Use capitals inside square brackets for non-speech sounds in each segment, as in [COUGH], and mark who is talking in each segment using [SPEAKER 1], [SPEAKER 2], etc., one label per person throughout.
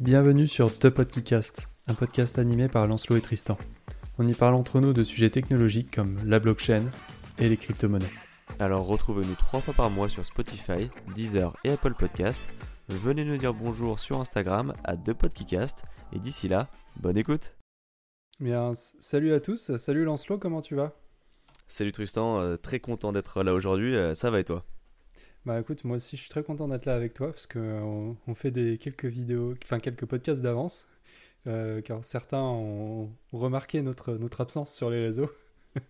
[SPEAKER 1] Bienvenue sur The Podcast, un podcast animé par Lancelot et Tristan. On y parle entre nous de sujets technologiques comme la blockchain et les crypto-monnaies.
[SPEAKER 2] Alors retrouvez-nous trois fois par mois sur Spotify, Deezer et Apple Podcast. Venez nous dire bonjour sur Instagram à ThePodcast. Et d'ici là, bonne écoute
[SPEAKER 1] Bien, salut à tous, salut Lancelot, comment tu vas?
[SPEAKER 2] Salut Tristan, euh, très content d'être là aujourd'hui, euh, ça va et toi?
[SPEAKER 1] Bah écoute, moi aussi je suis très content d'être là avec toi parce qu'on on fait des quelques vidéos, enfin quelques podcasts d'avance, euh, car certains ont remarqué notre, notre absence sur les réseaux. [LAUGHS]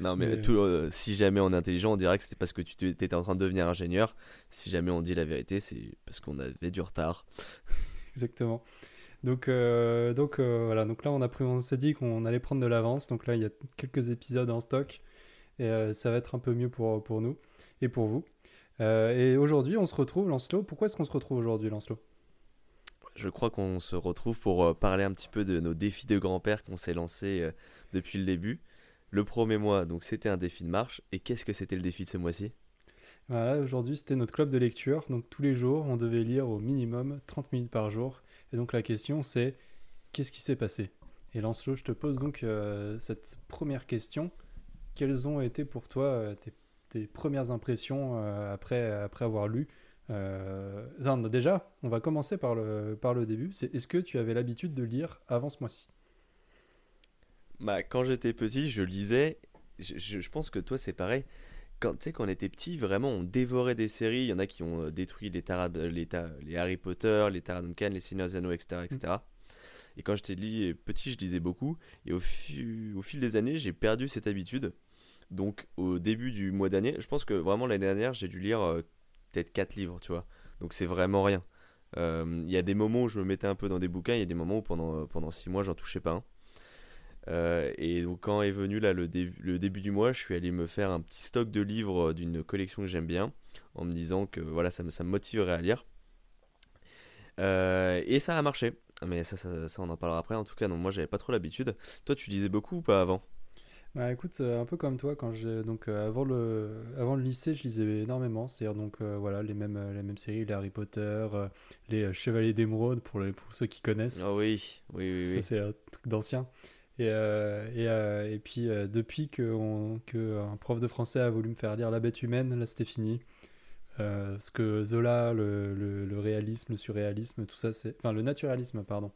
[SPEAKER 2] Non mais, tout, si jamais on est intelligent, on dirait que c'était parce que tu étais en train de devenir ingénieur. Si jamais on dit la vérité, c'est parce qu'on avait du retard. [LAUGHS]
[SPEAKER 1] Exactement. Donc, donc voilà, donc là on, a pris, on s'est dit qu'on allait prendre de l'avance. Donc là il y a quelques épisodes en stock et euh, ça va être un peu mieux pour, pour nous et pour vous. Euh, et aujourd'hui, on se retrouve, Lancelot. Pourquoi est-ce qu'on se retrouve aujourd'hui, Lancelot?
[SPEAKER 2] Je crois qu'on se retrouve pour euh, parler un petit peu de nos défis de grand-père qu'on s'est lancé depuis le début. Le premier mois, donc c'était un défi de marche. Et qu'est-ce que c'était le défi de ce mois-ci?
[SPEAKER 1] Voilà, aujourd'hui c'était notre club de lecture. Donc tous les jours, on devait lire au minimum 30 minutes par jour. Et donc la question c'est qu'est-ce qui s'est passé? Et Lancelot, je te pose donc cette première question quelles ont été pour toi euh, tes, premières impressions euh, après, après avoir lu euh, Déjà, on va commencer par le, par le début. C'est est-ce que tu avais l'habitude de lire avant ce mois-ci?
[SPEAKER 2] Bah, Quand j'étais petit, je lisais. Je, pense que toi, c'est pareil. Quand, quand on était petit, vraiment, on dévorait des séries. Il y en a qui ont détruit les, les, les, Harry Potter, les Tara Duncan, les Seigneurs Anneaux, etc. etc. Et quand j'étais petit, je lisais beaucoup. Et au, au fil des années, j'ai perdu cette habitude. Donc au début du mois dernier, je pense que vraiment l'année dernière, j'ai dû lire euh, peut-être 4 livres, tu vois. Donc c'est vraiment rien. Euh, il y a des moments où je me mettais un peu dans des bouquins, il y a des moments où pendant, euh, pendant 6 mois, j'en touchais pas un. et donc quand est venu là le, début du mois, je suis allé me faire un petit stock de livres d'une collection que j'aime bien, en me disant que voilà, ça me, ça me motiverait à lire. et ça a marché. Mais ça, ça, ça, on en parlera après. En tout cas, non, moi j'avais pas trop l'habitude. Toi, tu lisais beaucoup ou pas avant?
[SPEAKER 1] Bah écoute, euh, un peu comme toi, quand j'ai donc euh, avant le avant le lycée, je lisais énormément, c'est-à-dire donc euh, voilà les mêmes les mêmes séries, les Harry Potter, les Chevaliers d'Émeraude pour les pour ceux qui connaissent.
[SPEAKER 2] Ah oui, oui, oui,
[SPEAKER 1] Ça c'est un truc d'ancien. Et, et, et, puis depuis que, on, que un prof de français a voulu me faire lire La Bête humaine, là c'était fini. parce que Zola, le, le, le, réalisme, le surréalisme, tout ça, c'est enfin le naturalisme, pardon.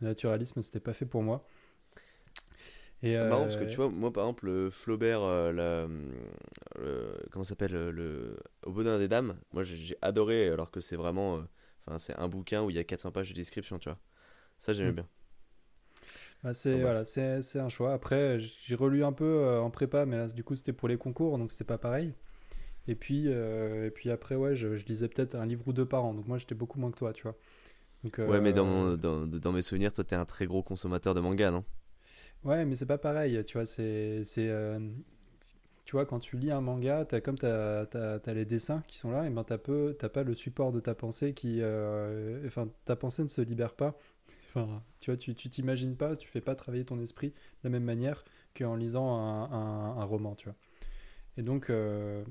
[SPEAKER 1] Le naturalisme, c'était pas fait pour moi.
[SPEAKER 2] Et marrant parce que tu euh, vois, moi par exemple, Flaubert, euh, la, comment s'appelle le Au Bonheur des Dames, moi j'ai adoré alors que c'est vraiment, euh, enfin c'est un bouquin où il y a 400 pages de description, tu vois. Ça j'aimais mm. bien.
[SPEAKER 1] Bah, c'est voilà, c'est un choix. Après, j'ai relu un peu en prépa, mais là, du coup c'était pour les concours, donc c'était pas pareil. Et puis, et puis après, ouais, je, je lisais peut-être un livre ou deux par an, donc moi j'étais beaucoup moins que toi, tu vois.
[SPEAKER 2] Donc, ouais, mais dans, dans, dans, mes souvenirs, toi t'es un très gros consommateur de manga, non?
[SPEAKER 1] Ouais, mais c'est pas pareil, tu vois, c'est... Euh, tu vois, quand tu lis un manga, as, comme tu as, les dessins qui sont là, et ben t'as pas le support de ta pensée qui... Euh, enfin, ta pensée ne se libère pas. Enfin, tu vois, tu t'imagines pas, tu fais pas travailler ton esprit de la même manière qu'en lisant un, un, roman, tu vois. Et donc... Euh,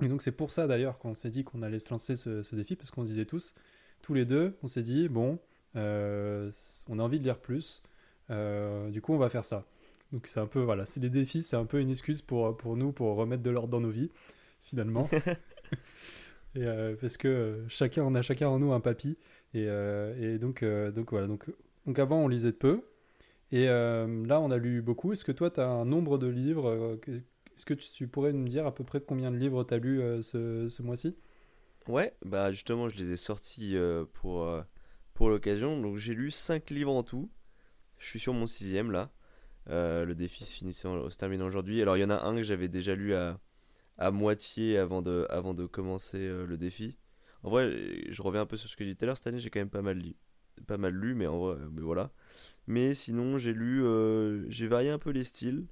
[SPEAKER 1] et donc c'est pour ça d'ailleurs qu'on s'est dit qu'on allait se lancer ce, ce défi, parce qu'on disait tous, tous les deux, on s'est dit, bon, on a envie de lire plus, euh, du coup, on va faire ça. Donc c'est un peu, voilà, c'est des défis, c'est un peu une excuse pour, pour nous, pour remettre de l'ordre dans nos vies, finalement. [LAUGHS] et, euh, parce que chacun, on a chacun en nous un papy. Et, euh, et donc, donc voilà, donc, donc avant on lisait de peu. Et là on a lu beaucoup. Est-ce que toi tu as un nombre de livres Est-ce que tu, pourrais nous dire à peu près combien de livres tu as lu ce, ce mois-ci?
[SPEAKER 2] Ouais, bah justement je les ai sortis pour, pour l'occasion. Donc j'ai lu 5 livres en tout. Je suis sur mon sixième là. Euh, le défi se termine aujourd'hui. Alors il y en a un que j'avais déjà lu à, moitié avant de, commencer euh, le défi. En vrai, je reviens un peu sur ce que j'ai dit tout à l'heure. Cette année, j'ai quand même pas mal lu, pas mal lu, mais en vrai, mais voilà. Mais sinon, j'ai lu, euh, j'ai varié un peu les styles.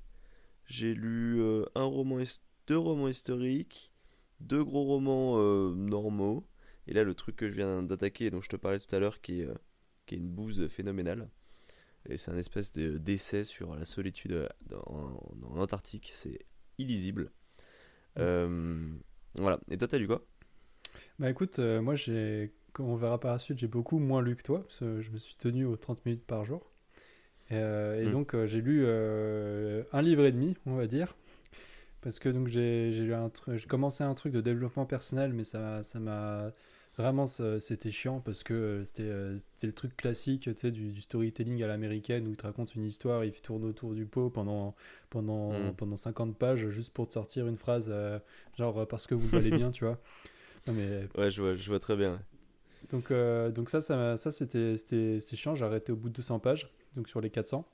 [SPEAKER 2] J'ai lu un roman, deux romans historiques, deux gros romans normaux. Et là, le truc que je viens d'attaquer, dont je te parlais tout à l'heure, qui est, qui est une bouse phénoménale. Et c'est un espèce d'essai sur la solitude euh, en, Antarctique. C'est illisible. Mm. Euh, voilà. Et toi, t'as lu quoi?
[SPEAKER 1] Bah écoute, euh, moi j'ai comme on verra par la suite, j'ai beaucoup moins lu que toi, parce que je me suis tenu aux 30 minutes par jour. Et, euh, et
[SPEAKER 2] Mm.
[SPEAKER 1] donc, euh, j'ai lu euh, un livre et demi, on va dire. Parce que donc j'ai j'ai commencé un truc de développement personnel, mais ça ça m'a vraiment c'était chiant parce que euh, c'était euh, c'était le truc classique, tu sais, du, du storytelling à l'américaine où il te raconte une histoire, il tourne autour du pot pendant pendant
[SPEAKER 2] Mm.
[SPEAKER 1] pendant 50 pages juste pour te sortir une phrase euh, genre parce que vous valez bien, [LAUGHS] tu vois. Non mais
[SPEAKER 2] Ouais, je vois, je vois très bien.
[SPEAKER 1] donc, euh, donc ça, ça, ça c'était, chiant. J'ai arrêté au bout de 200 pages, donc sur les 400.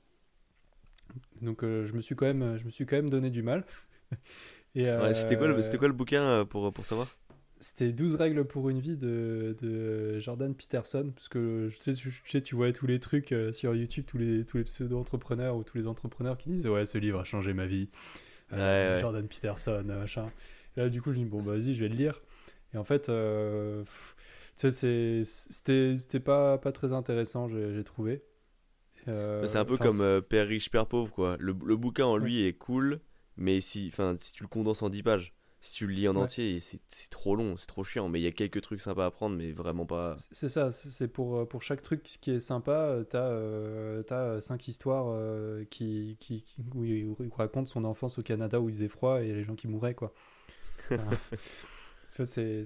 [SPEAKER 1] Donc euh, je me suis quand même, je me suis quand même donné du mal. [LAUGHS] Et,
[SPEAKER 2] Ouais, c'était quoi, quoi le bouquin pour, pour savoir?
[SPEAKER 1] C'était 12 règles pour une vie de, de Jordan Peterson, parce que je sais, tu, je sais, tu vois tous les trucs euh, sur YouTube, tous les, tous les pseudo-entrepreneurs ou tous les entrepreneurs qui disent ouais ce livre a changé ma vie. Euh,
[SPEAKER 2] Ouais.
[SPEAKER 1] Jordan Peterson, euh, machin. Et là du coup je me dis bon bah, vas-y je vais le lire. Et en fait, euh, c'était pas, pas très intéressant j'ai trouvé. Euh,
[SPEAKER 2] C'est un peu comme euh, Père riche, Père pauvre, quoi. Le, le bouquin en
[SPEAKER 1] Ouais.
[SPEAKER 2] lui est cool, mais si, si tu le condenses en 10 pages, si tu le lis en
[SPEAKER 1] Ouais.
[SPEAKER 2] entier, c'est trop long, c'est trop chiant. Mais il y a quelques trucs sympas à prendre, mais vraiment pas.
[SPEAKER 1] C'est ça, c'est pour, euh, pour chaque truc qui est sympa, euh, t'as euh, t'as cinq histoires euh, qui, qui, qui- où, il, où il raconte son enfance au Canada où il faisait froid et les gens qui mouraient, quoi. [LAUGHS] Enfin, tu vois, c'est,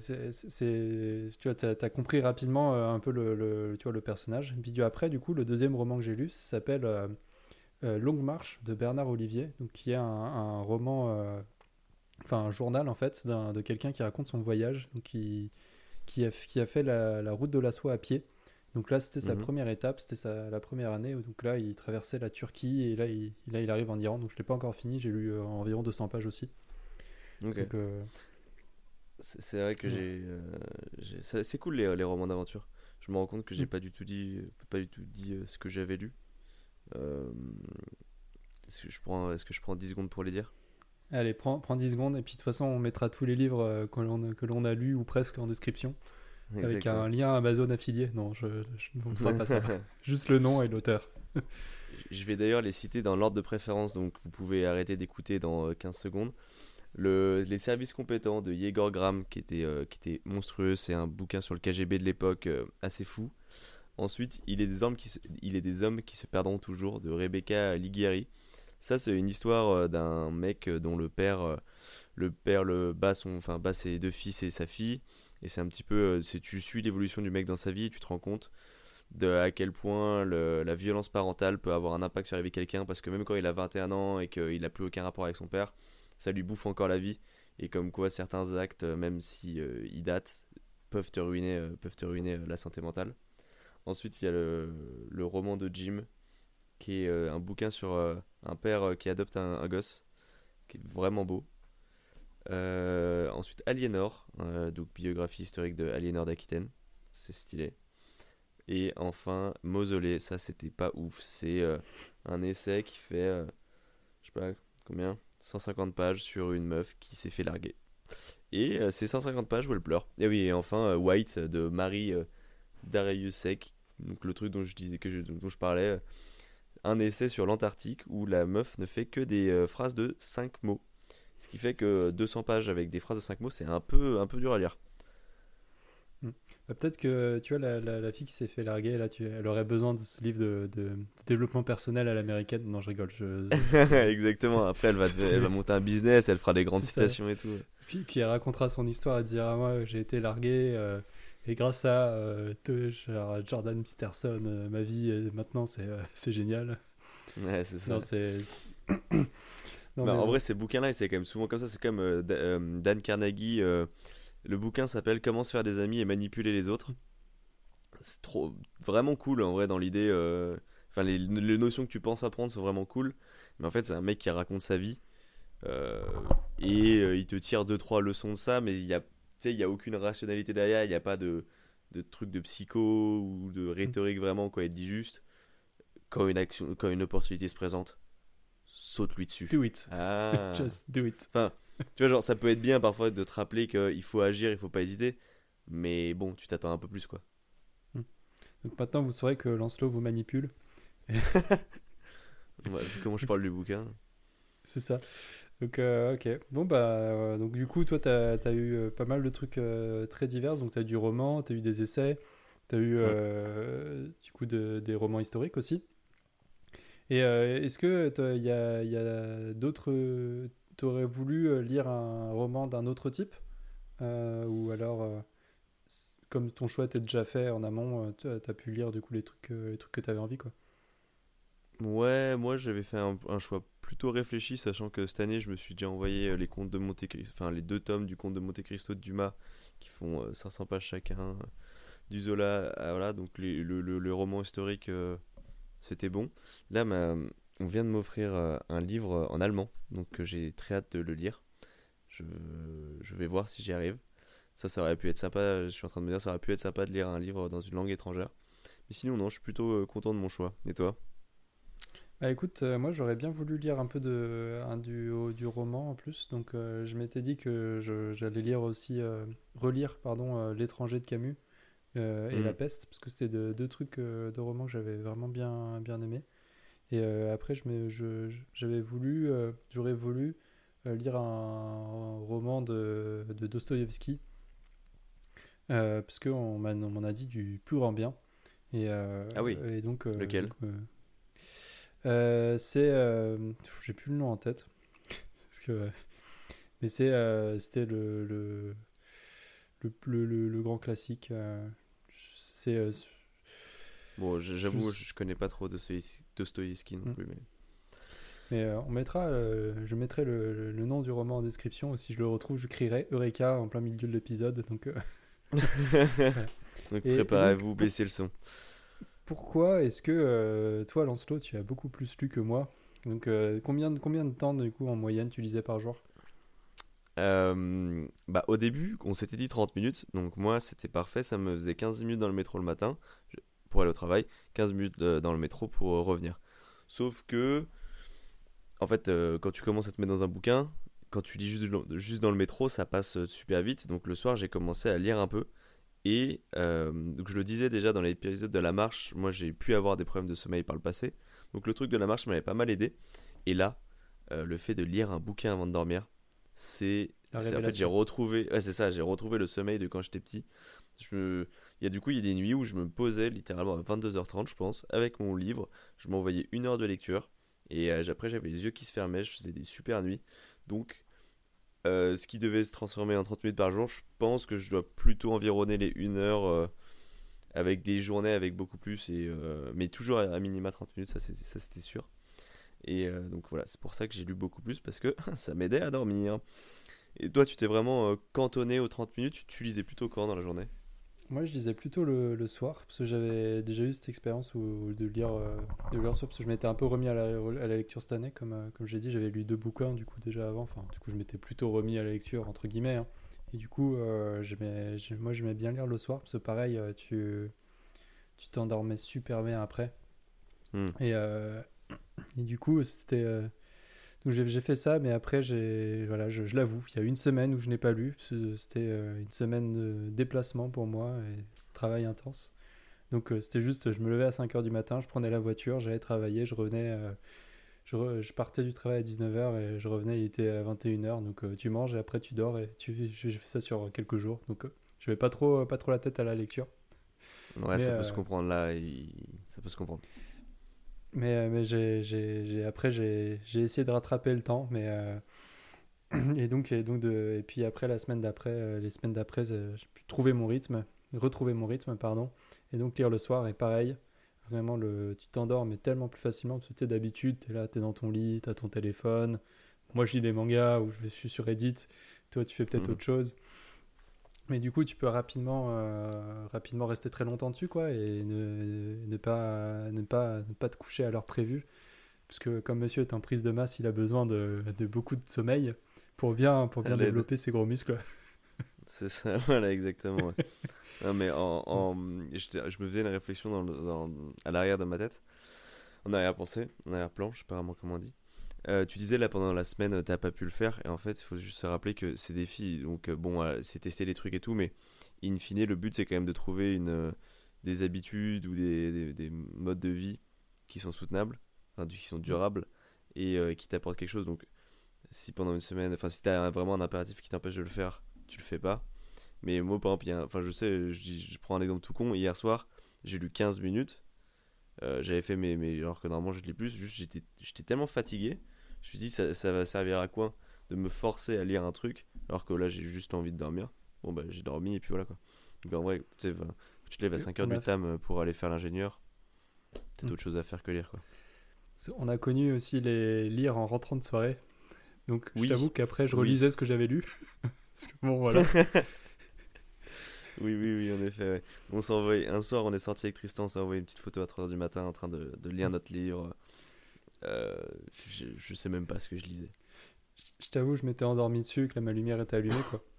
[SPEAKER 1] tu t'as compris rapidement euh, un peu le, le- tu vois, le personnage. Et puis après, du coup, le deuxième roman que j'ai lu s'appelle euh, euh, Longue Marche de Bernard Olivier, donc qui est un, un roman, euh, enfin un journal en fait, de quelqu'un qui raconte son voyage, donc qui, qui, a, qui a fait la, la route de la soie à pied. Donc là, c'était sa
[SPEAKER 2] Mhm.
[SPEAKER 1] première étape, c'était sa, la première année. Donc là, il traversait la Turquie et là, il, là, il arrive en Iran. Donc je l'ai pas encore fini, j'ai lu euh, environ 200 pages aussi. Donc, euh,
[SPEAKER 2] C'est vrai que j'ai. euh, c'est cool les, les romans d'aventure. Je me rends compte que j'ai
[SPEAKER 1] Mm.
[SPEAKER 2] pas du tout dit, pas du tout dit euh, ce que j'avais lu. Euh, Est-ce que je prends, est-ce que je prends 10 secondes pour les dire?
[SPEAKER 1] Allez, prends, prends 10 secondes et puis de toute façon, on mettra tous les livres euh, que l'on a lus ou presque en description avec un lien Amazon affilié. Non, je, ne fera pas ça. [LAUGHS] Juste le nom et l'auteur.
[SPEAKER 2] Je vais d'ailleurs les citer dans l'ordre de préférence, donc vous pouvez arrêter d'écouter dans euh, 15 secondes. Le, les services compétents de Yegor Graham, qui était, euh, qui était monstrueux, c'est un bouquin sur le KGB de l'époque euh, assez fou. Ensuite, il est, des hommes qui se, il est des hommes qui se perdront toujours, de Rebecca Liguieri. Ça, c'est une histoire euh, d'un mec euh, dont le père, euh, le père le bat, son, enfin, bat ses deux fils et sa fille. Et c'est un petit peu, c'est, tu suis l'évolution du mec dans sa vie et tu te rends compte de à quel point la violence parentale peut avoir un impact sur la vie de quelqu'un parce que même quand il a 21 ans et qu'il n'a plus aucun rapport avec son père, ça lui bouffe encore la vie et comme quoi certains actes, même si ils datent, peuvent te ruiner, peuvent te ruiner la santé mentale. Ensuite, il y a le roman de Jim qui est euh, un bouquin sur euh, un père euh, qui adopte un, gosse qui est vraiment beau. Ensuite, Aliénor, donc biographie historique de Aliénor d'Aquitaine, c'est stylé. Et enfin, Mausolée, ça c'était pas ouf. C'est un essai qui fait, je sais pas combien, 150 pages sur une meuf qui s'est fait larguer. Et c'est 150 pages où elle pleure. Et oui, et enfin, White de Marie Dariussec, donc le truc dont je disais que dont je parlais, un essai sur l'Antarctique où la meuf ne fait que des euh, phrases de 5 mots. Ce qui fait que 200 pages avec des phrases de 5 mots, c'est un peu, un peu dur à lire.
[SPEAKER 1] Bah, Peut-être que tu vois, la, la, la fille qui s'est fait larguer, là, tu, elle aurait besoin de ce livre de, de- de développement personnel à l'américaine. Non, je rigole. Je, [LAUGHS]
[SPEAKER 2] Exactement. Après, elle va, [LAUGHS] elle va monter un business, elle fera des grandes
[SPEAKER 1] ça.
[SPEAKER 2] citations et tout.
[SPEAKER 1] Puis, puis elle racontera son histoire, elle dira Moi, j'ai été largué, euh, et grâce à euh, Jordan Peterson, euh, ma vie euh, maintenant c'est [LAUGHS] génial.
[SPEAKER 2] Ouais, c'est ça.
[SPEAKER 1] Non, c'est. [CLEARS THROAT] Non,
[SPEAKER 2] Bah,
[SPEAKER 1] mais
[SPEAKER 2] en vrai, ces bouquins-là, c'est quand même souvent comme ça. C'est comme Da- Dan Carnegie. le bouquin s'appelle Comment se faire des amis et manipuler les autres. C'est trop vraiment cool en vrai dans l'idée. Enfin, les, les notions que tu penses apprendre sont vraiment cool. Mais en fait, c'est un mec qui raconte sa vie. euh, et euh, il te tire deux trois leçons de ça, mais il y a, sais, il y a aucune rationalité derrière. Il n'y a pas de, de truc de psycho ou de rhétorique vraiment. Quoi. Il dit juste quand une action, quand une opportunité se présente, saute-lui dessus.
[SPEAKER 1] Do it.
[SPEAKER 2] Ah. [LAUGHS]
[SPEAKER 1] Just do it.
[SPEAKER 2] Tu vois, genre, ça peut être bien parfois de te rappeler qu'il faut agir, il faut pas hésiter. Mais bon, tu t'attends un peu plus, quoi.
[SPEAKER 1] Donc maintenant, vous saurez que Lancelot vous manipule. [LAUGHS]
[SPEAKER 2] Ouais, vu comment je parle du bouquin.
[SPEAKER 1] C'est ça. Donc, euh, ok. Bon, bah, euh, donc du coup, toi, tu as, eu euh, pas mal de trucs très divers. Donc, tu as eu du roman, tu as eu des essais, tu as eu du coup des romans historiques aussi. Et est-ce que il y a, y a d'autres. Tu aurais voulu lire un roman d'un autre type Ou alors, comme ton choix était déjà fait en amont, tu as, pu lire du coup les trucs, les trucs que tu avais envie, quoi?
[SPEAKER 2] Ouais, moi j'avais fait un, un choix plutôt réfléchi, sachant que cette année, je me suis déjà envoyé euh, les contes de Monte enfin les deux tomes du conte de Monte Cristo de Dumas, qui font 500 euh, pages chacun, euh, du Zola, voilà, donc le, roman historique, c'était bon. Là, on vient de m'offrir un livre en allemand, donc j'ai très hâte de le lire. Je, je vais voir si j'y arrive. Ça, ça aurait pu être sympa, je suis en train de me dire, ça aurait pu être sympa de lire un livre dans une langue étrangère. Mais sinon, non, je suis plutôt content de mon choix. Et toi?
[SPEAKER 1] Bah écoute, euh, moi j'aurais bien voulu lire un peu de, un, du, du roman en plus, donc euh, je m'étais dit que j'allais lire aussi, euh, relire pardon, L'étranger de Camus et La mm. peste, parce que c'était deux trucs de romans que j'avais vraiment bien, bien aimé. Et après, j'avais je, j'avais voulu, j'aurais voulu lire un, roman de, de Dostoïevski, parce qu'on on m'en a dit du plus grand bien. Et,
[SPEAKER 2] ah oui,
[SPEAKER 1] et donc,
[SPEAKER 2] lequel?
[SPEAKER 1] euh, c'est. Euh, j'ai plus le nom en tête. Parce que, [LAUGHS] mais c'est, euh, c'était le le, le, le, le, grand classique. c'est.
[SPEAKER 2] bon, j'avoue, je, connais pas trop Dostoïevski non mm. plus. Mais,
[SPEAKER 1] mais on mettra, je mettrai le, le, nom du roman en description. Si je le retrouve, je crierai Eureka en plein milieu de l'épisode. Donc, [LAUGHS] [LAUGHS]
[SPEAKER 2] donc préparez-vous, baissez le son
[SPEAKER 1] pourquoi est-ce que euh, toi, Lancelot, tu as beaucoup plus lu que moi? Donc, euh, combien, de, combien de temps, du coup, en moyenne, tu lisais par jour?
[SPEAKER 2] Euh, bah, Au début, on s'était dit 30 minutes. Donc, moi, c'était parfait. Ça me faisait 15 minutes dans le métro le matin pour aller au travail, 15 minutes dans le métro pour revenir. Sauf que, en fait, quand tu commences à te mettre dans un bouquin, quand tu lis juste, juste dans le métro, ça passe super vite. Donc, le soir, j'ai commencé à lire un peu. Et euh, donc je le disais déjà dans l'épisode de la marche, moi j'ai pu avoir des problèmes de sommeil par le passé. Donc le truc de la marche m'avait pas mal aidé. Et là, euh, le fait de lire un bouquin avant de dormir, c'est en fait j'ai retrouvé ouais, c'est ça, j'ai retrouvé le sommeil de quand j'étais petit. Je me... il y a du coup il y a des nuits où je me posais littéralement à 22h30 je pense avec mon livre, je m'envoyais une heure de lecture et euh, après j'avais les yeux qui se fermaient, je faisais des super nuits. Donc euh, ce qui devait se transformer en 30 minutes par jour, je pense que je dois plutôt environner les 1 heure euh, avec des journées avec beaucoup plus, et, euh, mais toujours à, minima 30 minutes, ça c'était sûr. Et donc voilà, c'est pour ça que j'ai lu beaucoup plus parce que [LAUGHS] ça m'aidait à dormir. Et toi, tu t'es vraiment cantonné aux 30 minutes, tu lisais plutôt quand dans la journée?
[SPEAKER 1] Moi, je lisais plutôt le, le soir, parce que j'avais déjà eu cette expérience où, de lire euh, de lire soir, parce que je m'étais un peu remis à la, à la lecture cette année, comme, euh, comme j'ai dit, j'avais lu deux bouquins du coup déjà avant, enfin, du coup, je m'étais plutôt remis à la lecture, entre guillemets, hein. et du coup, euh, moi, j'aimais bien lire le soir, parce que pareil, euh, tu tu t'endormais super bien après, hmm. et, [COUGHS] et du coup, c'était donc j'ai fait ça, mais après, voilà, je, l'avoue, il y a une semaine où je n'ai pas lu. C'était euh, une semaine de déplacement pour moi et travail intense. Donc euh, c'était juste, je me levais à 5h du matin, je prenais la voiture, j'allais travailler, je revenais, euh, je, partais du travail à 19h et je revenais, il était à 21h. Donc tu manges et après tu dors et tu, j'ai fait ça sur quelques jours. Donc je n'avais pas trop, pas trop la tête à la lecture.
[SPEAKER 2] Ouais, ça peut se comprendre là, ça peut se comprendre.
[SPEAKER 1] Mais, euh, mais j'ai, j'ai, après, j'ai, essayé de rattraper le temps. Mais, euh, [CLEARS THROAT] et, donc, et, donc de, et puis après, la semaine d'après, euh, les semaines d'après, j'ai pu trouver mon rythme, retrouver mon rythme, pardon. Et donc lire le soir, et pareil, vraiment, le, tu t'endors, mais tellement plus facilement. Parce que tu sais, d'habitude, tu es là, tu es dans ton lit, tu as ton téléphone. Moi, je lis des mangas ou je suis sur Reddit. Toi, tu fais peut-être mmh. autre chose. Mais du coup, tu peux rapidement, euh, rapidement rester très longtemps dessus, quoi, et ne, ne, pas, ne, pas, ne pas te coucher à l'heure prévue. Parce que comme monsieur est en prise de masse, il a besoin de, de beaucoup de sommeil pour bien, pour bien développer ses gros muscles. [LAUGHS]
[SPEAKER 2] C'est ça, [LAUGHS] voilà, exactement. non, mais en, en je, me faisais une réflexion dans, dans, à l'arrière de ma tête, en arrière-pensée, en arrière-plan, je sais pas vraiment comment on dit. Euh, tu disais là pendant la semaine, t'as pas pu le faire, et en fait, il faut juste se rappeler que c'est des filles, donc euh, bon, euh, c'est tester des trucs et tout, mais in fine, le but c'est quand même de trouver une, des habitudes ou des, des, modes de vie qui sont soutenables, enfin, qui sont durables et qui t'apportent quelque chose. Donc, si pendant une semaine, enfin, si t'as vraiment un impératif qui t'empêche de le faire, tu le fais pas. Mais moi, par exemple, enfin, je sais, je, je prends un exemple tout con. Hier soir, j'ai lu 15 minutes. Euh, j'avais fait mes, mes. Alors que normalement, je lis plus. Juste, j'étais j'étais tellement fatigué. Je me suis dit, ça, ça va servir à quoi de me forcer à lire un truc alors que là, j'ai juste envie de dormir. Bon, bah, j'ai dormi et puis voilà quoi. Donc en vrai, tu te lèves à
[SPEAKER 1] Parce que
[SPEAKER 2] 5 heures
[SPEAKER 1] on
[SPEAKER 2] du
[SPEAKER 1] a-
[SPEAKER 2] tam pour aller faire l'ingénieur. T'as
[SPEAKER 1] Mm.
[SPEAKER 2] d'autres choses à faire que lire quoi.
[SPEAKER 1] On a connu aussi les lire en rentrant de soirée. Donc
[SPEAKER 2] Oui.
[SPEAKER 1] je t'avoue qu'après je
[SPEAKER 2] Oui.
[SPEAKER 1] relisais ce que j'avais lu. [LAUGHS] Parce que bon voilà. [LAUGHS]
[SPEAKER 2] Oui, oui, oui, en effet. ouais. On s'est envoyé, un soir, on est sorti avec Tristan, on s'est envoyé une petite photo à 3h du matin en train de, de lire notre livre. Euh, je, je sais même pas ce que je lisais.
[SPEAKER 1] je t'avoue, je m'étais endormi dessus, que ma lumière était allumée quoi. [LAUGHS]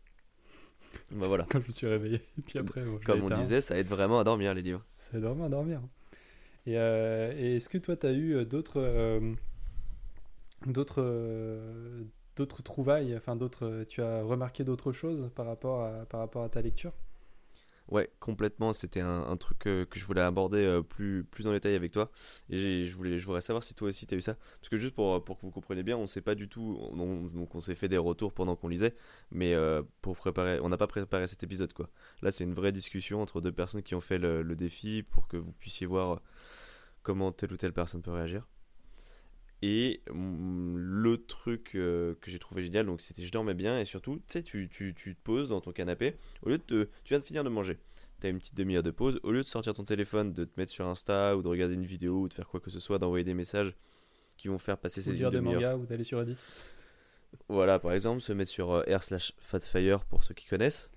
[SPEAKER 2] Bah voilà.
[SPEAKER 1] Quand je me suis réveillé. Et puis après, bon,
[SPEAKER 2] Comme on disait, ça aide vraiment à dormir les livres.
[SPEAKER 1] Ça aide vraiment à dormir. Et, euh, et est-ce que toi, tu as eu euh, d'autres euh, d'autres d'autres trouvailles, enfin d'autres, tu as remarqué d'autres choses par rapport à par rapport à ta lecture?
[SPEAKER 2] Ouais, complètement. C'était un, truc euh, que je voulais aborder euh, plus, plus en détail avec toi. Et je voulais, je voudrais savoir si toi aussi tu as eu ça. Parce que juste pour, pour que vous compreniez bien, on sait pas du tout. on- on- donc on s'est fait des retours pendant qu'on lisait. Mais euh, pour préparer, on n'a pas préparé cet épisode quoi. Là, c'est une vraie discussion entre deux personnes qui ont fait le, défi pour que vous puissiez voir comment telle ou telle personne peut réagir. Et mm, le truc euh, que j'ai trouvé génial, donc c'était je dormais bien et surtout, tu sais, tu, tu, tu te poses dans ton canapé, au lieu de te, tu viens de finir de manger, tu as une petite demi-heure de pause, au lieu de sortir ton téléphone, de te mettre sur Insta ou de regarder une vidéo ou de faire quoi que ce soit, d'envoyer des messages qui vont faire passer ces demi-heures.
[SPEAKER 1] mangas ou d'aller sur Reddit
[SPEAKER 2] Voilà, par exemple, se mettre sur euh, r slash fatfire pour ceux qui connaissent.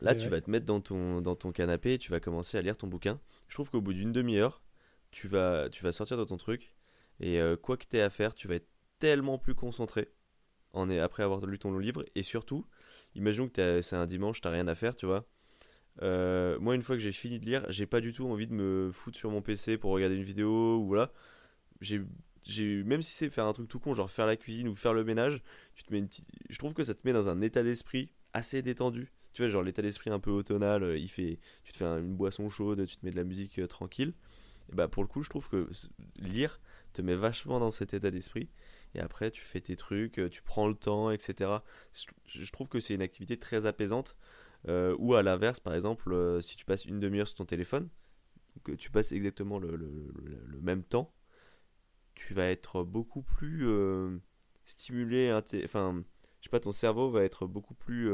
[SPEAKER 2] Là, tu
[SPEAKER 1] ouais.
[SPEAKER 2] vas te mettre dans ton, dans ton canapé et tu vas commencer à lire ton bouquin. Je trouve qu'au bout d'une demi-heure, tu vas, tu vas sortir de ton truc et euh, quoi que tu aies à faire, tu vas être tellement plus concentré après avoir lu ton livre. Et surtout, imaginons que t'as- c'est un dimanche, tu rien à faire, tu vois. Euh, moi, une fois que j'ai fini de lire, j'ai pas du tout envie de me foutre sur mon PC pour regarder une vidéo ou voilà. J'ai, même si c'est faire un truc tout con, genre faire la cuisine ou faire le ménage, tu te mets je trouve que ça te met dans un état d'esprit assez détendu. Tu vois, genre l'état d'esprit un peu automnal, euh, il fait, tu te fais un- une boisson chaude, tu te mets de la musique tranquille. Et bah pour le coup, je trouve que lire te met vachement dans cet état d'esprit. Et après, tu fais tes trucs, euh, tu prends le temps, etc. Je trouve que c'est une activité très apaisante. Euh, ou à l'inverse, par exemple, euh, si tu passes une demi-heure sur ton téléphone, que tu passes exactement le, même temps, tu vas être beaucoup plus stimulé. Enfin, je sais pas, ton cerveau va être beaucoup plus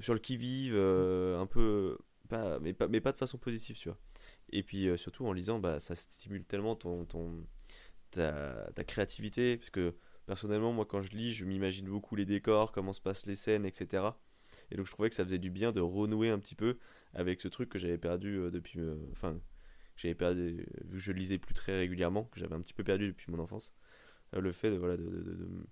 [SPEAKER 2] sur le qui-vive, un peu. Pas, mais, pas, mais pas de façon positive, tu vois. Et puis surtout en lisant, bah, ça stimule tellement ton, ta, créativité. Parce que personnellement, moi quand je lis, je m'imagine beaucoup les décors, comment se passent les scènes, etc. Et donc je trouvais que ça faisait du bien de renouer un petit peu avec ce truc que j'avais perdu euh, depuis. euh, Enfin, j'avais perdu, vu que je lisais plus très régulièrement, que j'avais un petit peu perdu depuis mon enfance. Euh, le fait de, voilà, de, de,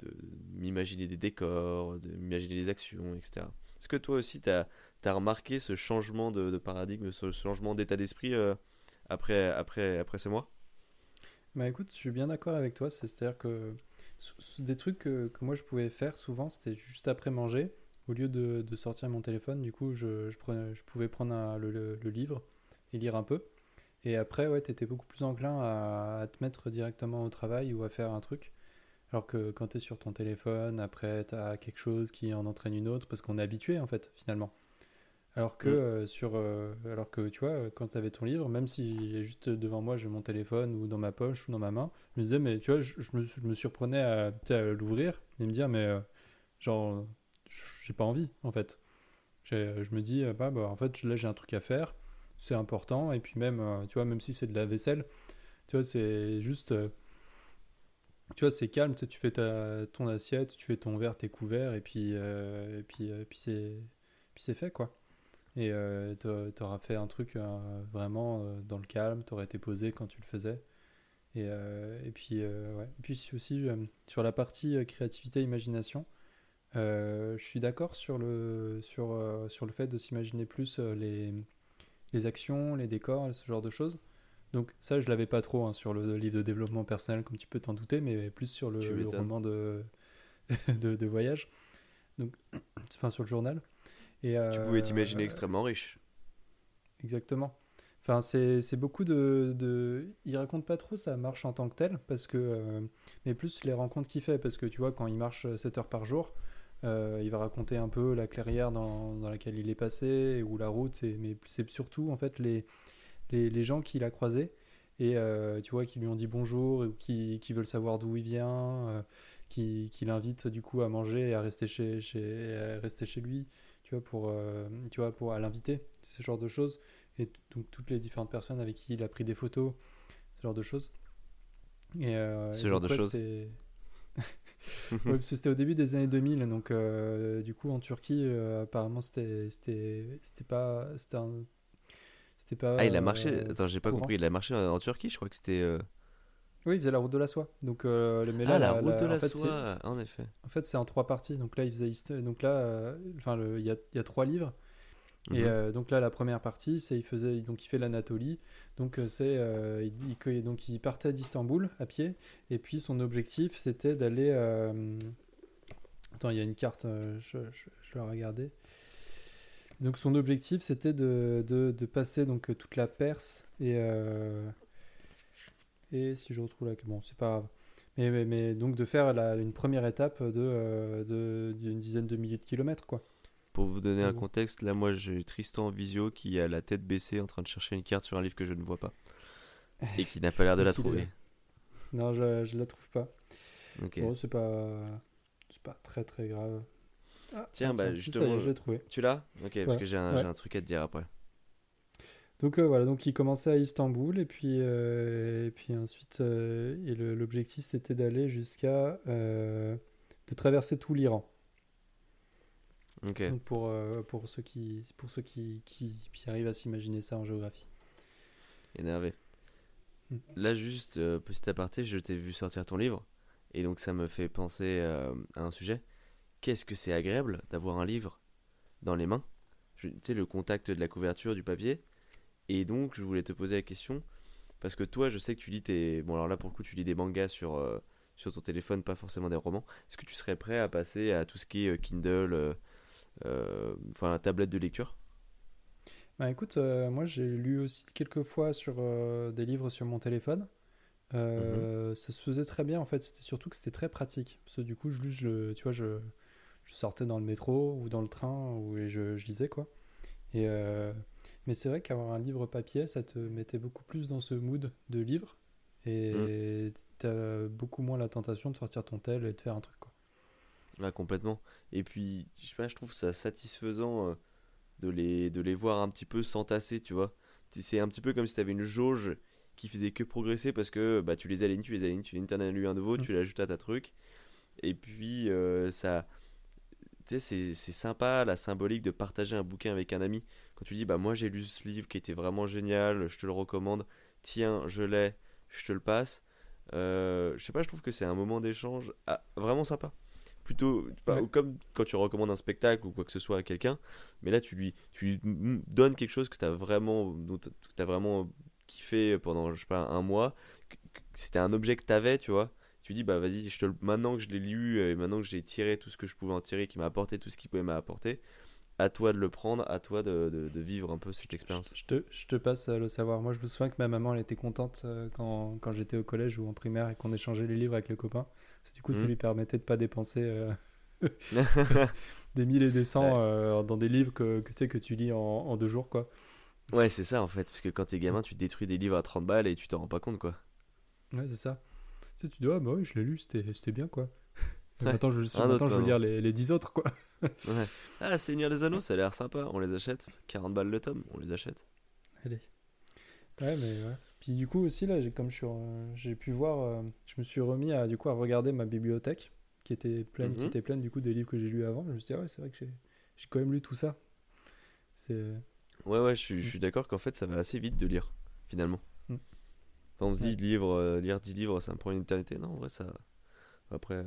[SPEAKER 2] de- m'imaginer des décors, de m'imaginer des actions, etc. Est-ce que toi aussi, tu as, remarqué ce changement de, paradigme, ce changement d'état d'esprit euh, après, après, après ce mois?
[SPEAKER 1] Bah écoute, je suis bien d'accord avec toi. c'est- C'est-à-dire que des trucs que, moi je pouvais faire souvent, c'était juste après manger. Au lieu de, sortir mon téléphone, du coup, je, pouvais prendre le livre et lire un peu. Et après, ouais, t'étais beaucoup plus enclin à, à te mettre directement au travail ou à faire un truc. Alors que quand t'es sur ton téléphone, après, t'as quelque chose qui en entraîne une autre, parce qu'on est habitué, en fait, finalement. Alors que,
[SPEAKER 2] Mm.
[SPEAKER 1] euh, sur, euh, alors que tu vois, quand tu avais ton livre, même si juste devant moi j'ai mon téléphone ou dans ma poche ou dans ma main, je me disais, mais tu vois, je, je me, je me surprenais à, à l'ouvrir et me dire, mais euh, genre, j'ai pas envie en fait. Je me dis, bah, bah, en fait, là j'ai un truc à faire, c'est important, et puis même, euh, tu vois, même si c'est de la vaisselle, tu vois, c'est juste. tu vois, c'est calme, tu sais, tu fais ta, ton assiette, tu fais ton verre, tes couverts, et puis, et puis, puis c'est fait, quoi. Et euh, t'a- t'auras fait un truc euh, vraiment euh, dans le calme, t'aurais été posé quand tu le faisais. Et, euh, et puis, ouais. Et puis aussi, sur la partie créativité, imagination, je suis d'accord sur le, sur, sur le fait de s'imaginer plus les, les actions, les décors, ce genre de choses. Donc ça, je l'avais pas trop hein, sur le livre de développement personnel, comme tu peux t'en douter, mais plus sur le,
[SPEAKER 2] Tu
[SPEAKER 1] roman de, [LAUGHS] de, de voyage. Donc, [CLEARS THROAT] enfin, sur le journal. Et,
[SPEAKER 2] Tu pouvais
[SPEAKER 1] euh,
[SPEAKER 2] t'imaginer extrêmement riche.
[SPEAKER 1] Exactement. Enfin, c'est beaucoup de, de... Il raconte pas trop sa marche en tant que telle, parce que... euh, mais plus les rencontres qu'il fait, parce que tu vois, quand il marche 7 heures par jour, euh, il va raconter un peu la clairière dans, dans laquelle il est passé, ou la route, et... mais c'est surtout, en fait, les, les, les gens qu'il a croisés, et euh, tu vois, qui lui ont dit bonjour, ou qui, qui veulent savoir d'où il vient, euh, qui, qui l'invitent, du coup, à manger et à rester chez, chez, à rester chez lui, tu vois, pour, euh, tu vois, pour, à l'inviter, ce genre de choses et donc toutes les différentes personnes avec qui il a pris des photos, ce genre de choses. Et, euh,
[SPEAKER 2] Ce
[SPEAKER 1] et
[SPEAKER 2] genre de choses.
[SPEAKER 1] c'était- [LAUGHS] Ouais, parce que c'était au début des années 2000, donc euh, du coup en Turquie, apparemment c'était pas c'était pas.
[SPEAKER 2] Ah, il a marché. Attends, j'ai pas
[SPEAKER 1] courant.
[SPEAKER 2] compris. Il a marché en, en Turquie, je crois que c'était.
[SPEAKER 1] Oui, il faisait la route de la soie. Donc euh, le mais là,
[SPEAKER 2] Ah, la route de
[SPEAKER 1] en
[SPEAKER 2] la
[SPEAKER 1] fait,
[SPEAKER 2] soie, en effet.
[SPEAKER 1] En fait, c'est en trois parties. Donc là, il faisait donc là, euh, enfin, il y a, il y a trois livres. Et
[SPEAKER 2] Mhm.
[SPEAKER 1] euh, donc là, la première partie, c'est il faisait donc il fait l'Anatolie. Donc c'est il, donc il partait d'Istanbul à pied. Et puis son objectif, c'était d'aller. Attends, il y a une carte. je, je, je vais regarder. Donc son objectif, c'était de, de, de passer donc toute la Perse et et si je retrouve là, bon, c'est pas grave. Mais, mais, mais donc de faire la- une première étape de euh, de- d'une dizaine de milliers de kilomètres, quoi.
[SPEAKER 2] Pour vous donner un contexte, là, moi, j'ai Tristan en visio qui a la tête baissée en train de chercher une carte sur un livre que je ne vois pas. [LAUGHS] Et qui n'a pas l'air de la trouver.
[SPEAKER 1] Non, je, je la trouve pas. Bon, c'est pas c'est pas très très grave. Ah,
[SPEAKER 2] Tiens, bah, justement,
[SPEAKER 1] je l'ai trouvé.
[SPEAKER 2] Tu l'as? Ok, parce que j'ai un,
[SPEAKER 1] ouais.
[SPEAKER 2] j'ai un truc à te dire après.
[SPEAKER 1] Donc euh, voilà, donc il commençait à Istanbul et puis euh, et puis ensuite euh, et l'objectif c'était d'aller jusqu'à de traverser tout l'Iran.
[SPEAKER 2] Ok.
[SPEAKER 1] Donc pour pour ceux qui pour ceux qui, qui qui arrivent à s'imaginer ça en géographie.
[SPEAKER 2] Énervé.
[SPEAKER 1] Mm.
[SPEAKER 2] Là, juste, petit aparté, je t'ai vu sortir ton livre. Et donc, ça me fait penser à un sujet. Qu'est-ce que c'est agréable d'avoir un livre dans les mains? Tu sais, le contact de la couverture, du papier. Et donc, je voulais te poser la question. Parce que toi, je sais que tu lis tes. Bon, alors là, pour le coup, tu lis des mangas sur, euh, sur ton téléphone, pas forcément des romans. Est-ce que tu serais prêt à passer à tout ce qui est euh, Kindle, euh, enfin, tablette de lecture?
[SPEAKER 1] Bah écoute, euh, moi j'ai lu aussi quelques fois sur euh, des livres sur mon téléphone. Euh, Ça se faisait très bien en fait. C'était surtout que c'était très pratique. Parce que du coup, je, je, tu vois, je, je sortais dans le métro ou dans le train ou, et je, je lisais quoi. Et, mais c'est vrai qu'avoir un livre papier, ça te mettait beaucoup plus dans ce mood de livre. Et t'as beaucoup moins la tentation de sortir ton tel et de faire un truc quoi.
[SPEAKER 2] Ouais, complètement. Et puis, je sais pas, je trouve ça satisfaisant euh, de les, de les voir un petit peu s'entasser, tu vois. C'est un petit peu comme si tu avais une jauge qui faisait que progresser parce que bah, tu les alignes, tu les alignes, tu t'en as lu un nouveau,
[SPEAKER 1] Mm.
[SPEAKER 2] tu l'ajoutes à ta truc. Et puis, euh, ça. Tu sais, c'est- sympa la symbolique de partager un bouquin avec un ami. Quand tu dis, bah moi j'ai lu ce livre qui était vraiment génial, je te le recommande, tiens, je l'ai, je te le passe. Euh, je sais pas, je trouve que c'est un moment d'échange ah, vraiment sympa. Plutôt,
[SPEAKER 1] Ouais.
[SPEAKER 2] comme quand tu recommandes un spectacle ou quoi que ce soit à quelqu'un, mais là tu lui, tu lui donnes quelque chose que tu as vraiment, dont t'as vraiment kiffé pendant, je sais pas, un mois. C'était un objet que tu avais, tu vois. Tu dis, bah vas-y, je te maintenant que je l'ai lu et maintenant que j'ai tiré tout ce que je pouvais en tirer, qui m'a apporté tout ce qu'il pouvait m'apporter, à toi de le prendre, à toi de, de- de vivre un peu cette expérience.
[SPEAKER 1] Je te, je te passe euh, le savoir. Moi, je me souviens que ma maman, elle était contente euh, quand, quand j'étais au collège ou en primaire et qu'on échangeait les livres avec le copain. Parce que du coup, ça
[SPEAKER 2] Mhm.
[SPEAKER 1] lui permettait de pas dépenser euh, [LAUGHS] [LAUGHS] des mille et des cents euh, dans des livres que, que, tu sais, que tu lis en, en deux jours, quoi.
[SPEAKER 2] ouais, c'est ça en fait, parce que quand t'es gamin, tu détruis des livres à 30 balles et tu t'en rends pas compte, quoi.
[SPEAKER 1] Ouais, c'est ça. Tu sais, tu dis, ah bah oui, je l'ai lu, c'était bien, quoi. [LAUGHS] Et
[SPEAKER 2] Ouais.
[SPEAKER 1] Maintenant, je, maintenant,
[SPEAKER 2] autre,
[SPEAKER 1] je veux lire les, les 10 autres, quoi. [LAUGHS]
[SPEAKER 2] Ouais. Ah, Seigneur des Anneaux, ça a l'air sympa, on les achète. 40 balles le tome, on les achète.
[SPEAKER 1] Allez. Ouais, mais ouais. Puis du coup aussi là, j'ai comme je suis, euh, j'ai pu voir, euh, je me suis remis à du coup à regarder ma bibliothèque qui était pleine, qui
[SPEAKER 2] Mhm.
[SPEAKER 1] était pleine du coup des livres que j'ai lus avant. Je me suis dit ah ouais, c'est vrai que j'ai, quand même lu tout ça. C'est
[SPEAKER 2] Ouais, ouais, je suis, je suis d'accord qu'en fait, ça va assez vite de lire, finalement. On se dit,
[SPEAKER 1] Ouais.
[SPEAKER 2] livre, euh, lire 10 livres, ça me prend une éternité. Non, en vrai, ça. Après, euh,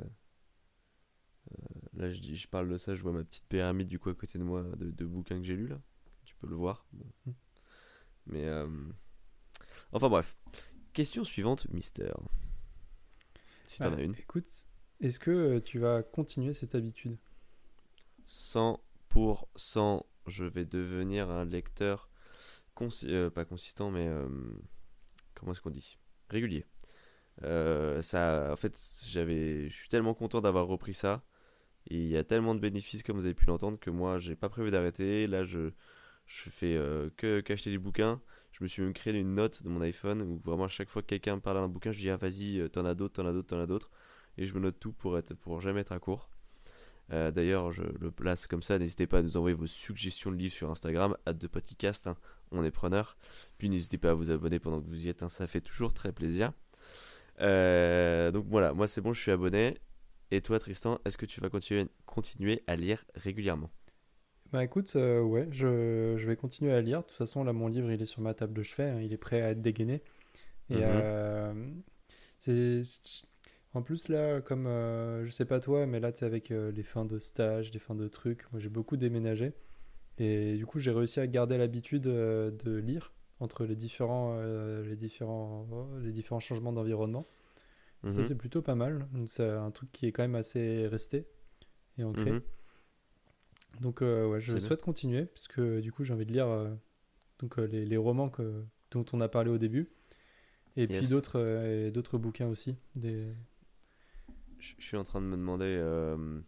[SPEAKER 2] là, je, dis, je parle de ça, je vois ma petite pyramide du coup à côté de moi de, de bouquins que j'ai lus, là. Tu peux le voir. Bon.
[SPEAKER 1] Mm.
[SPEAKER 2] Mais. euh, Enfin, bref. Question suivante, Mister. Si t'en
[SPEAKER 1] Ouais,
[SPEAKER 2] as une.
[SPEAKER 1] Écoute, est-ce que euh, tu vas continuer cette habitude?
[SPEAKER 2] 100%, je vais devenir un lecteur consi- euh, pas consistant, mais euh, comment est-ce qu'on dit? Régulier. Euh, ça, en fait, j'avais, je suis tellement content d'avoir repris ça. Et il y a tellement de bénéfices, comme vous avez pu l'entendre, que moi, j'ai pas prévu d'arrêter. Là, je, je fais euh, que qu'acheter du bouquin. Je me suis même créé une note de mon iPhone où vraiment, à chaque fois que quelqu'un me parle d'un bouquin, je dis, ah, vas-y, euh, t'en as d'autres, t'en as d'autres, t'en as d'autres. Et je me note tout pour être, pour jamais être à court. Euh, D'ailleurs, je le place comme ça. N'hésitez pas à nous envoyer vos suggestions de livres sur Instagram, hâte de podcast, hein, on est preneur. Puis n'hésitez pas à vous abonner pendant que vous y êtes, hein, ça fait toujours très plaisir. Euh, donc voilà, moi c'est bon, je suis abonné. Et toi, Tristan, est-ce que tu vas continuer, continuer à lire régulièrement?
[SPEAKER 1] Bah écoute, euh, ouais, je, je vais continuer à lire. De toute façon, là, mon livre, il est sur ma table de chevet, hein, il est prêt à être dégainé. Et
[SPEAKER 2] Mhm.
[SPEAKER 1] c'est... En plus, là, comme, euh, je sais pas toi, mais là, tu sais, avec euh, les fins de stage, les fins de trucs, moi, j'ai beaucoup déménagé. Et du coup, j'ai réussi à garder l'habitude euh, de lire entre les différents, euh, les différents, les différents changements d'environnement. Ça,
[SPEAKER 2] Mhm,
[SPEAKER 1] c'est plutôt pas mal. C'est un truc qui est quand même assez resté et ancré.
[SPEAKER 2] mhm.
[SPEAKER 1] Donc ouais, je
[SPEAKER 2] bien.
[SPEAKER 1] souhaite continuer parce que du coup j'ai envie de lire donc les, les romans que, dont on a parlé au début et puis d'autres bouquins aussi. Des...
[SPEAKER 2] Je suis en train de me demander, euh,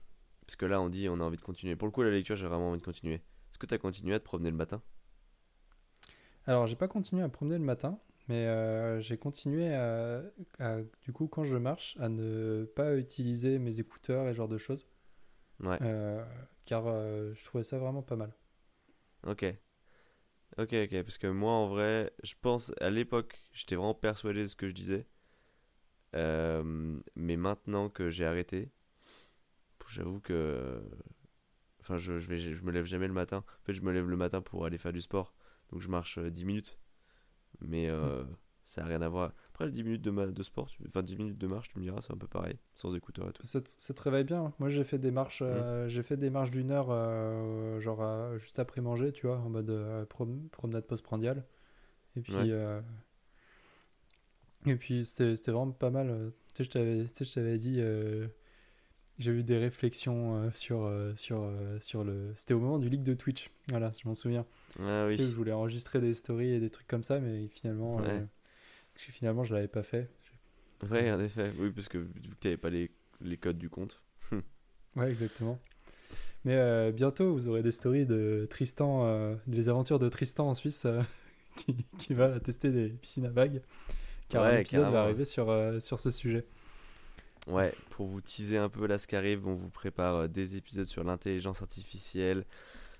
[SPEAKER 2] parce que là on dit on a envie de continuer. Pour le coup, la lecture, j'ai vraiment envie de continuer. Est-ce que tu as continué à te promener le matin?
[SPEAKER 1] Alors j'ai pas continué à promener le matin, mais euh, j'ai continué à, à, du coup quand je marche à ne pas utiliser mes écouteurs et ce genre de choses
[SPEAKER 2] Ouais,
[SPEAKER 1] euh, car je trouvais ça vraiment pas mal.
[SPEAKER 2] ok. Ok, ok, parce que moi en vrai, je pense à l'époque, j'étais vraiment persuadé de ce que je disais. Euh, mais maintenant que j'ai arrêté, j'avoue que. Enfin, je, je, vais, je me lève jamais le matin. En fait, je me lève le matin pour aller faire du sport. Donc je marche euh, 10 minutes. Mais euh, ça n'a rien à voir. Après, les 10 minutes de, ma- de sport, tu- enfin 10 minutes de marche, tu me diras, c'est un peu pareil, sans écouteurs et tout.
[SPEAKER 1] Ça, te- ça te réveille bien. hein. Moi, j'ai fait des marches, euh, j'ai fait des marches d'une heure, euh, genre euh, juste après manger, tu vois, en mode euh, prom- promenade postprandiale. Et puis,
[SPEAKER 2] Ouais.
[SPEAKER 1] Et puis c'était vraiment pas mal. euh. Tu sais, je t'avais, dit, euh, j'ai eu des réflexions euh, sur, euh, sur, sur le. C'était au moment du leak de Twitch. Voilà, je m'en souviens.
[SPEAKER 2] Ah
[SPEAKER 1] Tu sais,
[SPEAKER 2] oui.
[SPEAKER 1] je voulais enregistrer des stories et des trucs comme ça, mais finalement,
[SPEAKER 2] Ouais.
[SPEAKER 1] finalement, je l'avais pas fait.
[SPEAKER 2] Ouais, en effet. Oui, parce que vu que pas les, les codes du compte. [LAUGHS]
[SPEAKER 1] Ouais, exactement. Mais euh, bientôt, vous aurez des stories de Tristan, euh, les aventures de Tristan en Suisse, euh, [LAUGHS] qui, qui va tester des piscines à vagues. Car un
[SPEAKER 2] Ouais,
[SPEAKER 1] épisode va arriver sur, euh, sur ce sujet.
[SPEAKER 2] Ouais, pour vous teaser un peu là ce qui arrive, on vous prépare euh, des épisodes sur l'intelligence artificielle.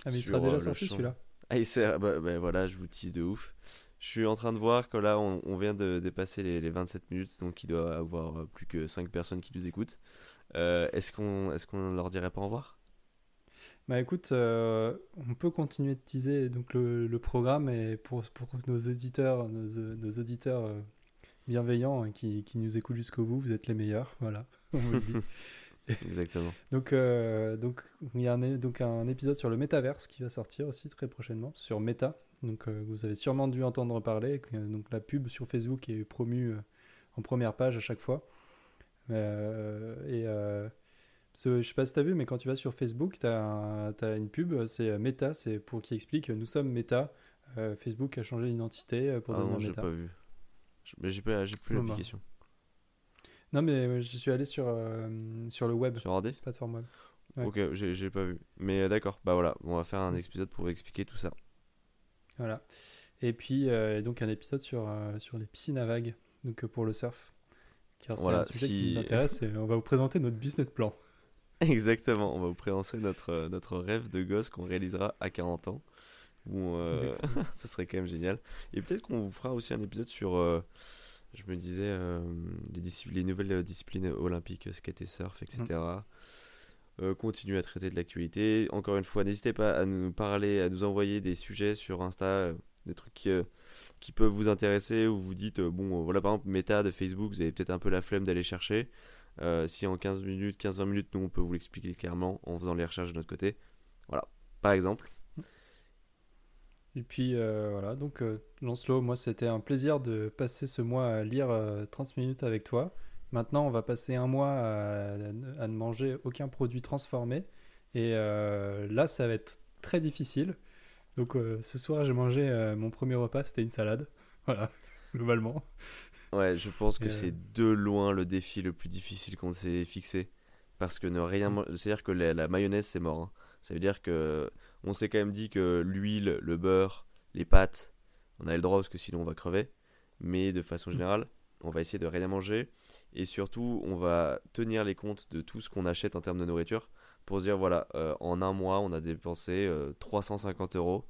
[SPEAKER 1] Ah, mais il sera
[SPEAKER 2] euh,
[SPEAKER 1] déjà
[SPEAKER 2] le
[SPEAKER 1] sorti celui-là.
[SPEAKER 2] Ah, c'est- bah, bah, voilà, je vous tease de ouf. Je suis en train de voir que là, on, on vient de dépasser les, les 27 minutes, donc il doit avoir euh, plus que 5 personnes qui nous écoutent. Euh, est-ce qu'on est qu'on leur dirait pas au revoir?
[SPEAKER 1] Bah écoute, euh, on peut continuer de teaser donc le, le programme et pour, pour nos auditeurs, nos, nos auditeurs euh, bienveillants hein, qui, qui nous écoutent jusqu'au bout, vous êtes les meilleurs. Voilà, [LAUGHS] on vous le dit. [LAUGHS]
[SPEAKER 2] Exactement.
[SPEAKER 1] Donc, euh, donc, il y a un, donc un épisode sur le métaverse qui va sortir aussi très prochainement, sur Meta. Donc, euh, vous avez sûrement dû entendre parler. que, donc, la pub sur Facebook est promue euh, en première page à chaque fois. Euh, et euh, je sais pas si tu as vu, mais quand tu vas sur Facebook, tu as, une pub, c'est euh, Meta, c'est pour qui explique nous sommes Meta. Euh, Facebook a changé d'identité euh, pour
[SPEAKER 2] Ah
[SPEAKER 1] devenir
[SPEAKER 2] non,
[SPEAKER 1] Meta.
[SPEAKER 2] pas vu. Mais j'ai plus
[SPEAKER 1] Bon, bah.
[SPEAKER 2] l'application.
[SPEAKER 1] Non, mais euh, je suis allé sur, euh, sur le web,
[SPEAKER 2] Sur Ordi
[SPEAKER 1] plateforme web. Ouais.
[SPEAKER 2] Ok, j'ai pas vu. Mais euh, d'accord, bah voilà, on va faire un épisode pour expliquer tout ça.
[SPEAKER 1] Voilà. Et puis, euh, donc un épisode sur, sur les piscines à vagues, donc pour le surf. Car c'est
[SPEAKER 2] Voilà,
[SPEAKER 1] un sujet
[SPEAKER 2] si-
[SPEAKER 1] qui nous intéresse et on va vous présenter notre business plan. [LAUGHS]
[SPEAKER 2] Exactement, on va vous présenter notre, notre rêve de gosse qu'on réalisera à 40 ans. Où, euh, ça [LAUGHS] serait quand même génial. Et peut-être qu'on vous fera aussi un épisode sur, euh, je me disais, euh, les, les nouvelles euh, disciplines olympiques, skate et surf, etc. Euh, continuer à traiter de l'actualité. Encore une fois, n'hésitez pas à nous parler, à nous envoyer des sujets sur Insta, des trucs qui, qui peuvent vous intéresser, ou vous dites, bon, voilà, par exemple, méta de Facebook, vous avez peut-être un peu la flemme d'aller chercher. Si en 15 minutes, 15-20 minutes, nous, on peut vous l'expliquer clairement en faisant les recherches de notre côté. Voilà, par exemple.
[SPEAKER 1] Et puis euh, voilà, donc euh, Lancelot, moi c'était un plaisir de passer ce mois à lire euh, 30 minutes avec toi. Maintenant, on va passer un mois à, à ne manger aucun produit transformé. Et euh, là, ça va être très difficile. Donc euh, ce soir, j'ai mangé euh, mon premier repas, c'était une salade. [LAUGHS] Voilà, globalement.
[SPEAKER 2] Ouais, je pense que
[SPEAKER 1] euh,
[SPEAKER 2] c'est de loin le défi le plus difficile qu'on s'est fixé. Parce que ne rien.
[SPEAKER 1] Mm.
[SPEAKER 2] C'est-à-dire que la, la mayonnaise, c'est mort. hein. Ça veut dire que. On s'est quand même dit que l'huile, le beurre, les pâtes, on a le droit parce que sinon on va crever. Mais de façon
[SPEAKER 1] Mm.
[SPEAKER 2] générale, on va essayer de rien manger. Et surtout, on va tenir les comptes de tout ce qu'on achète en termes de nourriture. Pour se dire, voilà, euh, en un mois, on a dépensé euh, 350 euros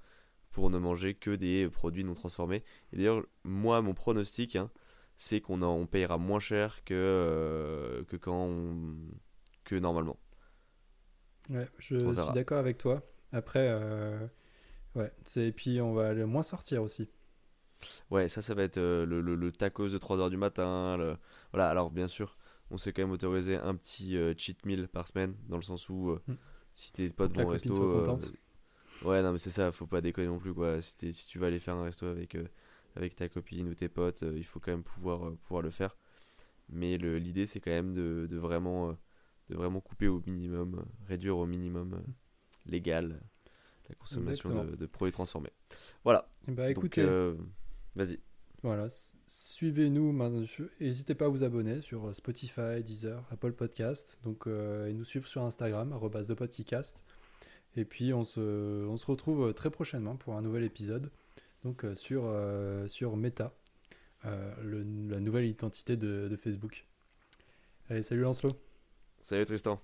[SPEAKER 2] pour ne manger que des produits non transformés. Et d'ailleurs, moi, mon pronostic, hein, c'est qu'on en- on payera moins cher que, euh, que quand on- que normalement.
[SPEAKER 1] Ouais, je suis d'accord avec toi. Après, euh, ouais, et puis on va aller moins sortir aussi.
[SPEAKER 2] Ouais, ça, ça va être euh, le, le- le tacos de 3h du matin. le- Voilà, alors bien sûr, on s'est quand même autorisé un petit euh, cheat meal par semaine, dans le sens où euh,
[SPEAKER 1] Mm.
[SPEAKER 2] si tes vont au
[SPEAKER 1] copine
[SPEAKER 2] resto. ouais, non, mais c'est ça, faut pas déconner non plus, quoi. Si, tu vas aller faire un resto avec, avec ta copine ou tes potes, il faut quand même pouvoir, pouvoir le faire. Mais l'idée, c'est quand même de, de vraiment, de vraiment couper au minimum, réduire au minimum euh, légal euh, la consommation de, produits transformés. Voilà,
[SPEAKER 1] Bah
[SPEAKER 2] donc
[SPEAKER 1] écoutez,
[SPEAKER 2] euh, vas-y.
[SPEAKER 1] voilà, suivez-nous. N'hésitez pas à vous abonner sur euh, Spotify, Deezer, Apple Podcast. Donc, euh, et nous suivre sur Instagram, de podcast. Et puis on se, on se retrouve très prochainement pour un nouvel épisode. Donc euh, sur, sur Meta, le- la nouvelle identité de, de Facebook. Allez, salut Lancelot.
[SPEAKER 2] Salut Tristan.